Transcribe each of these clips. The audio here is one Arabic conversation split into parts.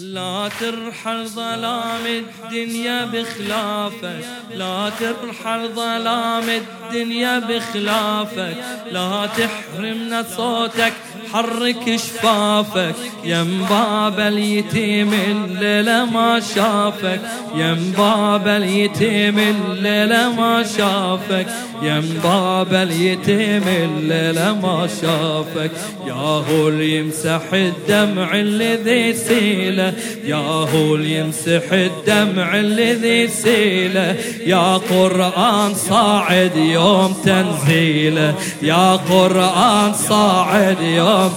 لا ترحل ظلام الدنيا بخلافك لا ترحل ظلام الدنيا بخلافك لا تحرمنا صوتك حرك شفافك. يم باب اليتيم الليلة ما شافك يم باب اليتيم الليلة ما شافك. يم باب اليتيم الليلة ما شافك. يا هو يمسح الدمع الذي سيلة. يا هو يمسح الدمع الذي سيلة. يا قرآن صاعد يوم تنزيله. يا قرآن صاعد يوم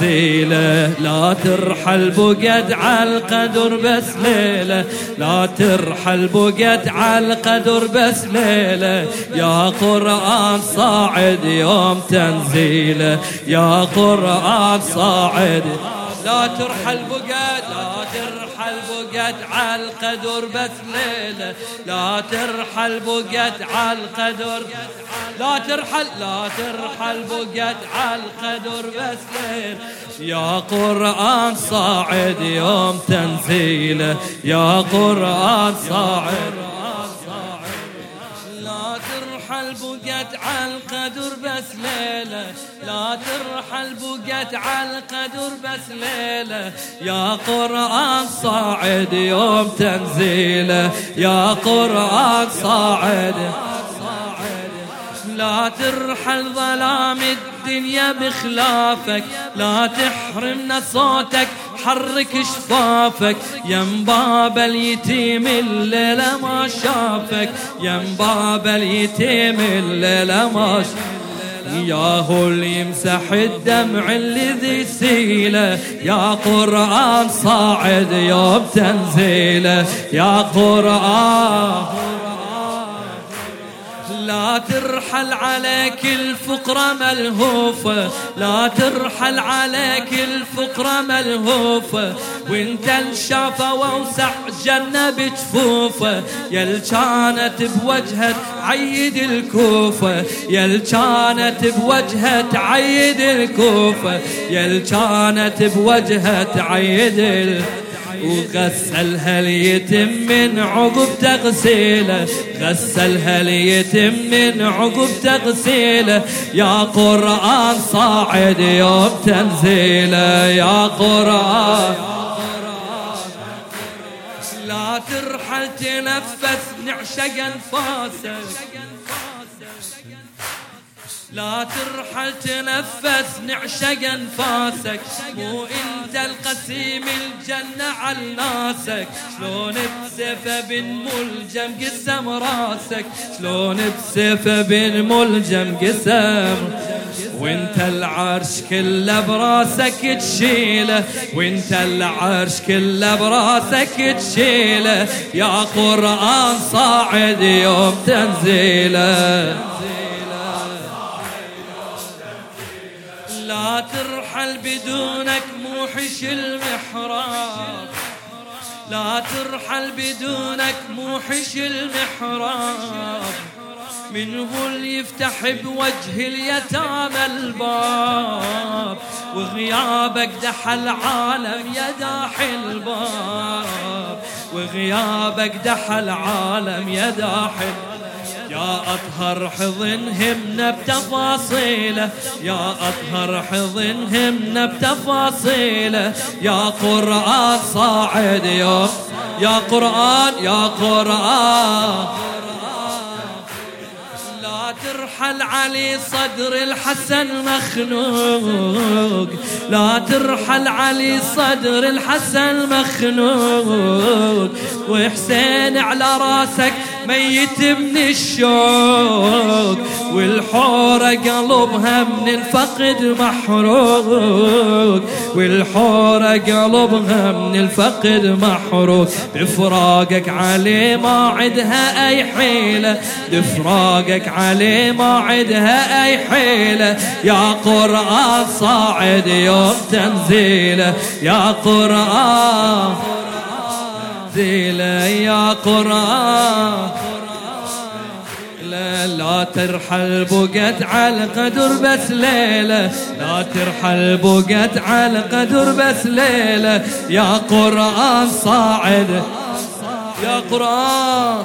ذيلة لا ترحل بقد على القدر بس ليلة. لا ترحل بقد على القدر بس ليلة. يا قرآن صاعد يوم تنزيله. يا قرآن صاعد لا ترحل بقد لا ترحل بقد على القدر بس ليلة. لا ترحل بقد على القدر لا ترحل لا ترحل بقد على القدر بس ليلة. يا قرآن صاعد يوم تنزيله يا قرآن صاعد ترحل بقت على القدر بس ليلة لا ترحل بقت على القدر بس ليلة. يا قرآن صاعد يوم تنزيله يا قرآن صاعد لا ترحل ظلام الدنيا بخلافك لا تحرمنا صوتك حرك شفافك يم باب اليتيم الليلة ما شافك. يم باب اليتيم الليلة ما شافك يا هو اللي يمسح الدمع الذي سيله يا قرآن صاعد يوم تنزيله. يا قرآن لا ترحل عليك الفقرة ملهوفة لا ترحل عليك الفقرة ملهوفة وانت الشافة ووسع جنة بجفوفة يل كانت بوجهة عيد الكوفة يل كانت بوجهة عيد الكوفة يل كانت بوجهة عيد الكوفة وغسلها ليتم من عقب تغسيله غسلها ليتم من عقب تغسيله يا قرآن صاعد يوم تنزيله يا قرآن. لا ترحل تنفس نعشق أنفاسك. لا ترحل تنفس نعشق أنفاسك. مو انت القسيم الجنة على ناسك. شلون بسيفه بن ملجم قسم راسك؟ شلون بسيفه بن ملجم قسم؟ وانت العرش كله براسك تشيله. وانت العرش كله براسك تشيله. يا قرآن صاعد يوم تنزيله. ترحل بدونك موحش المحراب. لا ترحل بدونك موحش المحراب. من هو اللي يفتح بوجه اليتامى الباب. وغيابك دحى العالم يا داحي الباب. وغيابك دحى العالم يا داحي الباب. يا أطهر حضن همنا بتفاصيله يا أطهر حضن همنا بتفاصيله يا قرآن صاعد يوم يا قرآن يا قرآن. لا ترحل علي صدر الحسن مخنوق لا ترحل علي صدر الحسن مخنوق. وحسين على راسك ميت من الشوق والحورة قلبها من الفقد محروق. والحورة قلبها من الفقد محروق. بفراقك عليه ما عدها أي حيلة بفراقك عليه ما عدها أي حيلة. يا قرآن صاعد يوم تنزيله يا قرآن تنزيله يا لا لا ترحل بقت على قدر بس ليلة. لا ترحل بقت على قدر بس ليلة. يا قرآن صاعد يا قرآن.